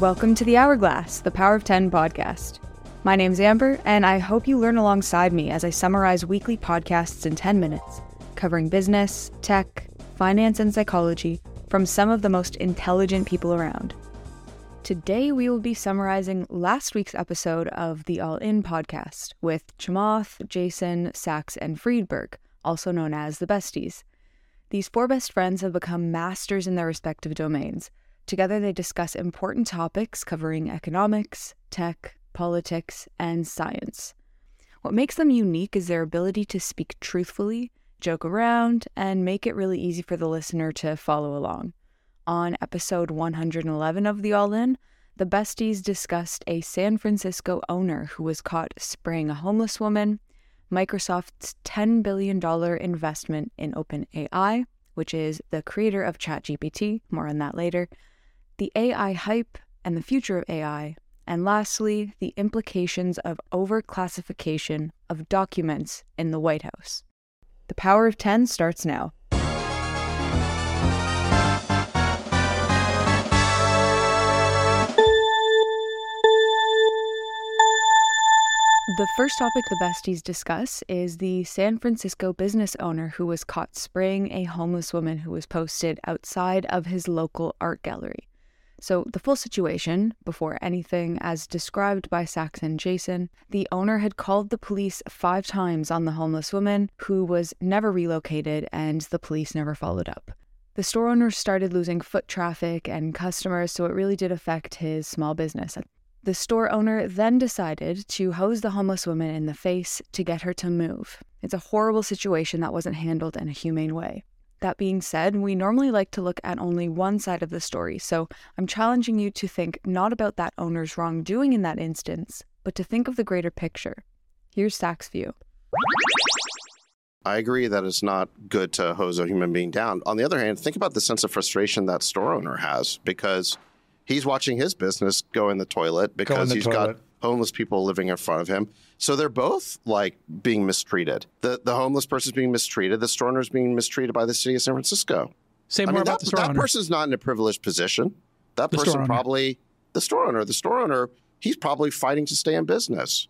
Welcome to the Hourglass, the Power of 10 podcast. My name's Amber, and I hope you learn alongside me as I summarize weekly podcasts in 10 minutes, covering business, tech, finance, and psychology from some of the most intelligent people around. Today, we will be summarizing last week's episode of the All In podcast with Chamath, Jason, Sacks, and Friedberg, also known as the Besties. These four best friends have become masters in their respective domains Together, they discuss important topics covering economics, tech, politics, and science. What makes them unique is their ability to speak truthfully, joke around, and make it really easy for the listener to follow along. On episode 111 of The All In, the besties discussed a San Francisco owner who was caught spraying a homeless woman, Microsoft's $10 billion investment in OpenAI, which is the creator of ChatGPT, more on that later, the AI hype and the future of AI, and lastly, the implications of overclassification of documents in the White House. The Power of 10 starts now. The first topic the besties discuss is the San Francisco business owner who was caught spraying a homeless woman who was posted outside of his local art gallery. So, the full situation, before anything, as described by Saxon Jason, the owner had called the police five times on the homeless woman, who was never relocated, and the police never followed up. The store owner started losing foot traffic and customers, so it really did affect his small business. The store owner then decided to hose the homeless woman in the face to get her to move. It's a horrible situation that wasn't handled in a humane way. That being said, we normally like to look at only one side of the story, so I'm challenging you to think not about that owner's wrongdoing in that instance, but to think of the greater picture. Here's Sacks' view. I agree that it's not good to hose a human being down. On the other hand, think about the sense of frustration that store owner has because he's watching his business go in the toilet because the he's toilet. got homeless people living in front of him. So they're both like being mistreated. The the homeless person's being mistreated. The store owner's being mistreated by the city of San Francisco. Say I more mean, about that, the store that owner. person's not in a privileged position. That The person probably the store owner. The store owner, he's probably fighting to stay in business.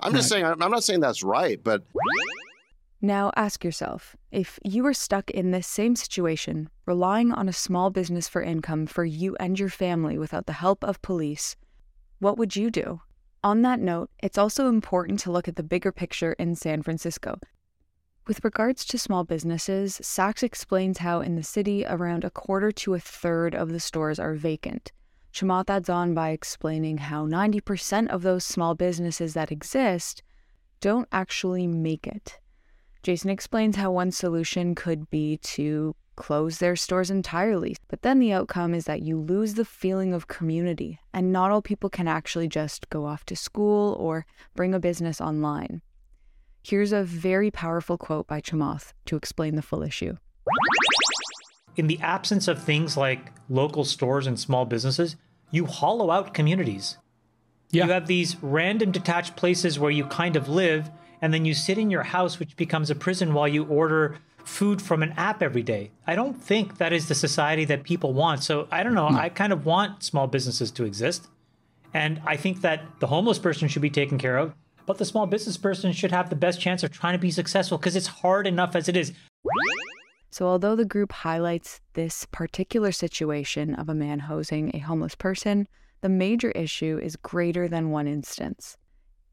I'm just saying. I'm I'm not saying that's right, but Now ask yourself if you were stuck in this same situation, relying on a small business for income for you and your family without the help of police, what would you do? On that note, it's also important to look at the bigger picture in San Francisco. With regards to small businesses, Sacks explains how in the city, around a quarter to a third of the stores are vacant. Chamath adds on by explaining how 90% of those small businesses that exist don't actually make it. Jason explains how one solution could be to close their stores entirely, but then the outcome is that you lose the feeling of community, and not all people can actually just go off to school or bring a business online. Here's a very powerful quote by Chamath to explain the full issue. in the absence of things like local stores and small businesses, you hollow out communities. Yeah. You have these random detached places where you kind of live, and then you sit in your house, which becomes a prison while you order food from an app every day. I don't think that is the society that people want. So I don't know. Hmm. I kind of want small businesses to exist. And I think that the homeless person should be taken care of, but the small business person should have the best chance of trying to be successful because it's hard enough as it is. So, although the group highlights this particular situation of a man hosing a homeless person, the major issue is greater than one instance.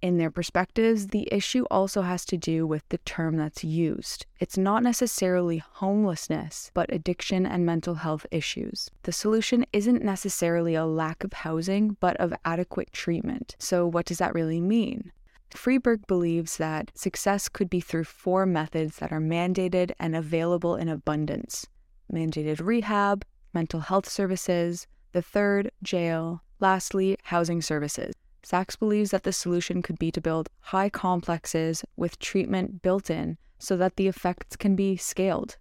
In their perspectives, the issue also has to do with the term that's used. It's not necessarily homelessness, but addiction and mental health issues. The solution isn't necessarily a lack of housing, but of adequate treatment. So, what does that really mean? Friedberg believes that success could be through four methods that are mandated and available in abundance mandated rehab, mental health services, the third, jail, lastly, housing services. Sacks believes that the solution could be to build high complexes with treatment built in so that the effects can be scaled.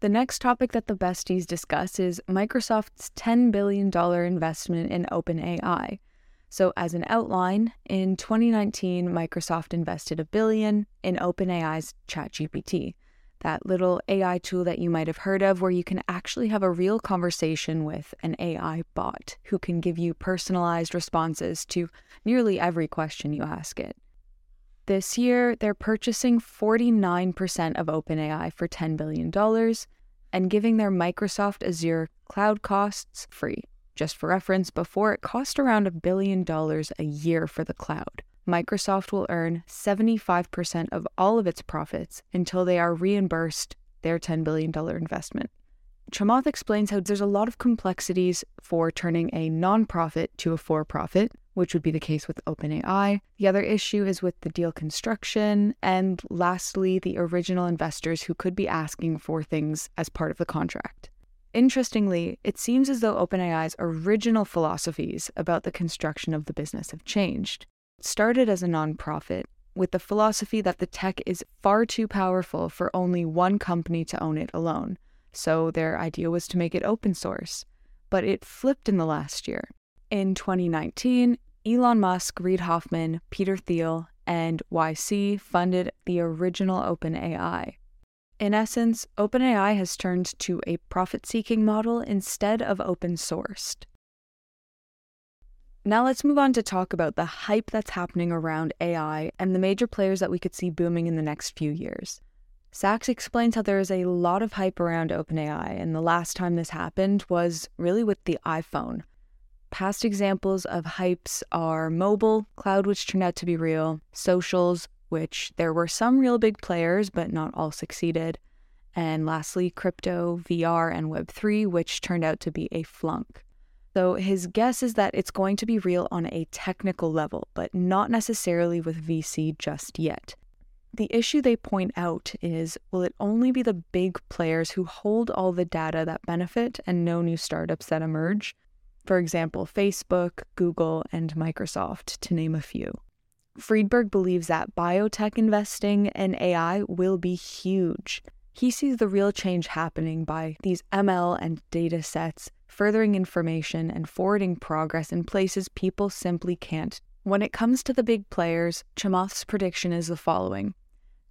The next topic that the besties discuss is Microsoft's $10 billion investment in OpenAI. So, as an outline, in 2019, Microsoft invested a billion in OpenAI's ChatGPT. That little AI tool that you might have heard of where you can actually have a real conversation with an AI bot who can give you personalized responses to nearly every question you ask it. This year, they're purchasing 49% of OpenAI for $10 billion and giving their Microsoft Azure cloud costs free. Just for reference, before it cost around a billion dollars a year for the cloud. Microsoft will earn 75% of all of its profits until they are reimbursed their $10 billion investment. Chamath explains how there's a lot of complexities for turning a nonprofit to a for profit, which would be the case with OpenAI. The other issue is with the deal construction. And lastly, the original investors who could be asking for things as part of the contract. Interestingly, it seems as though OpenAI's original philosophies about the construction of the business have changed. Started as a nonprofit with the philosophy that the tech is far too powerful for only one company to own it alone. So their idea was to make it open source. But it flipped in the last year. In 2019, Elon Musk, Reid Hoffman, Peter Thiel, and YC funded the original OpenAI. In essence, OpenAI has turned to a profit seeking model instead of open sourced. Now let's move on to talk about the hype that's happening around AI and the major players that we could see booming in the next few years. Sacks explains how there is a lot of hype around OpenAI, and the last time this happened was really with the iPhone. Past examples of hypes are mobile, cloud, which turned out to be real, socials, which there were some real big players, but not all succeeded, and lastly, crypto, VR, and Web3, which turned out to be a flunk. So his guess is that it's going to be real on a technical level, but not necessarily with VC just yet. The issue they point out is will it only be the big players who hold all the data that benefit and no new startups that emerge? For example, Facebook, Google, and Microsoft, to name a few. Friedberg believes that biotech investing in AI will be huge. He sees the real change happening by these ML and data sets furthering information and forwarding progress in places people simply can't. When it comes to the big players, Chamath's prediction is the following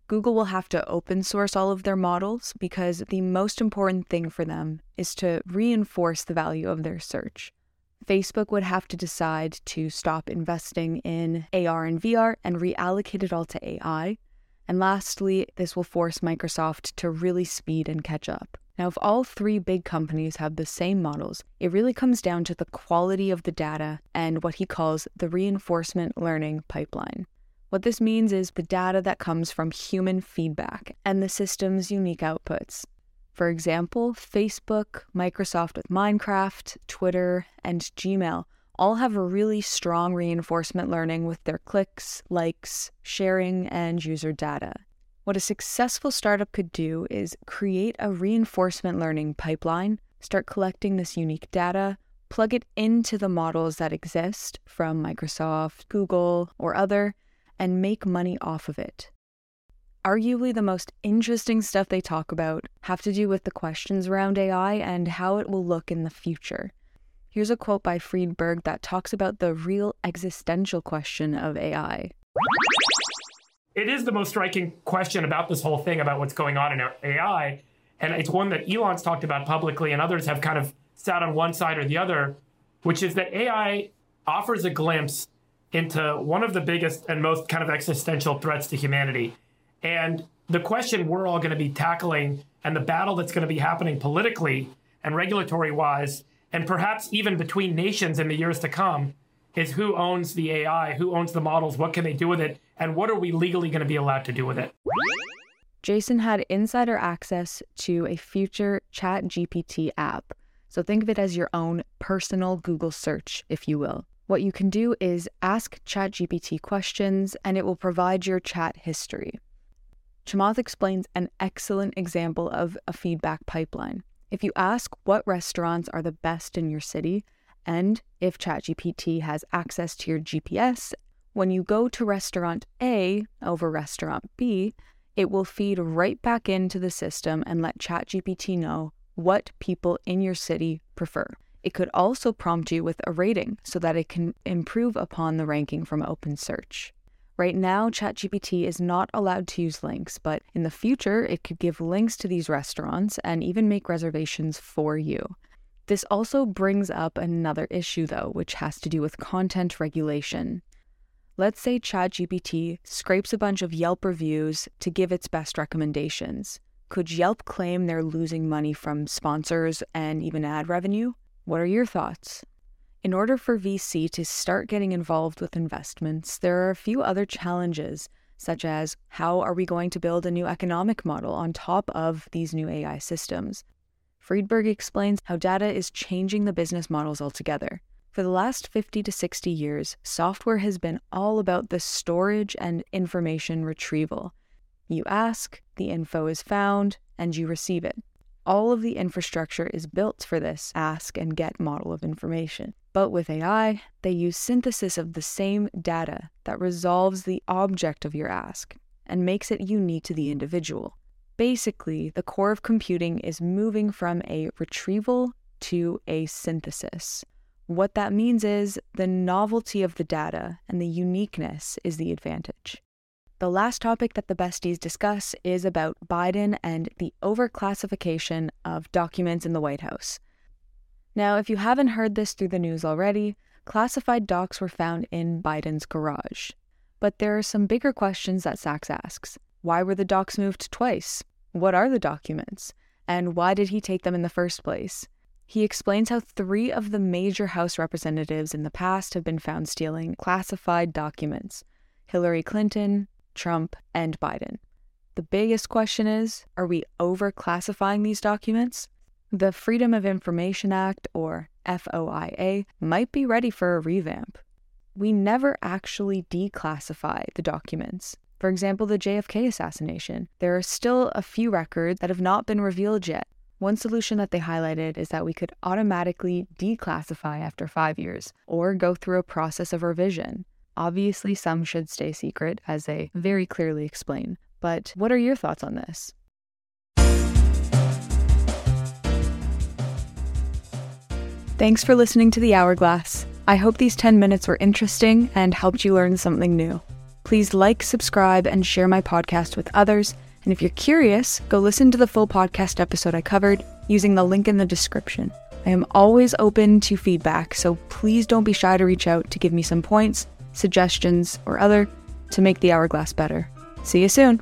Google will have to open source all of their models because the most important thing for them is to reinforce the value of their search. Facebook would have to decide to stop investing in AR and VR and reallocate it all to AI. And lastly, this will force Microsoft to really speed and catch up. Now, if all three big companies have the same models, it really comes down to the quality of the data and what he calls the reinforcement learning pipeline. What this means is the data that comes from human feedback and the system's unique outputs. For example, Facebook, Microsoft with Minecraft, Twitter, and Gmail all have a really strong reinforcement learning with their clicks, likes, sharing, and user data. What a successful startup could do is create a reinforcement learning pipeline, start collecting this unique data, plug it into the models that exist from Microsoft, Google, or other, and make money off of it. Arguably, the most interesting stuff they talk about have to do with the questions around AI and how it will look in the future. Here's a quote by Friedberg that talks about the real existential question of AI. It is the most striking question about this whole thing about what's going on in AI. And it's one that Elon's talked about publicly, and others have kind of sat on one side or the other, which is that AI offers a glimpse into one of the biggest and most kind of existential threats to humanity. And the question we're all going to be tackling and the battle that's going to be happening politically and regulatory wise, and perhaps even between nations in the years to come, is who owns the AI, who owns the models, what can they do with it, and what are we legally going to be allowed to do with it? Jason had insider access to a future Chat GPT app. So think of it as your own personal Google search, if you will. What you can do is ask ChatGPT questions and it will provide your chat history. Chamath explains an excellent example of a feedback pipeline. If you ask what restaurants are the best in your city, and if ChatGPT has access to your GPS, when you go to restaurant A over restaurant B, it will feed right back into the system and let ChatGPT know what people in your city prefer. It could also prompt you with a rating so that it can improve upon the ranking from OpenSearch. Right now, ChatGPT is not allowed to use links, but in the future, it could give links to these restaurants and even make reservations for you. This also brings up another issue, though, which has to do with content regulation. Let's say ChatGPT scrapes a bunch of Yelp reviews to give its best recommendations. Could Yelp claim they're losing money from sponsors and even ad revenue? What are your thoughts? In order for VC to start getting involved with investments, there are a few other challenges, such as how are we going to build a new economic model on top of these new AI systems? Friedberg explains how data is changing the business models altogether. For the last 50 to 60 years, software has been all about the storage and information retrieval. You ask, the info is found, and you receive it. All of the infrastructure is built for this ask and get model of information. But with AI, they use synthesis of the same data that resolves the object of your ask and makes it unique to the individual. Basically, the core of computing is moving from a retrieval to a synthesis. What that means is the novelty of the data and the uniqueness is the advantage. The last topic that the besties discuss is about Biden and the overclassification of documents in the White House. Now, if you haven't heard this through the news already, classified docs were found in Biden's garage. But there are some bigger questions that Sacks asks. Why were the docs moved twice? What are the documents? And why did he take them in the first place? He explains how three of the major House representatives in the past have been found stealing classified documents Hillary Clinton, Trump, and Biden. The biggest question is are we overclassifying these documents? The Freedom of Information Act, or FOIA, might be ready for a revamp. We never actually declassify the documents. For example, the JFK assassination. There are still a few records that have not been revealed yet. One solution that they highlighted is that we could automatically declassify after five years or go through a process of revision. Obviously, some should stay secret, as they very clearly explain. But what are your thoughts on this? Thanks for listening to The Hourglass. I hope these 10 minutes were interesting and helped you learn something new. Please like, subscribe, and share my podcast with others. And if you're curious, go listen to the full podcast episode I covered using the link in the description. I am always open to feedback, so please don't be shy to reach out to give me some points suggestions, or other to make the hourglass better. See you soon.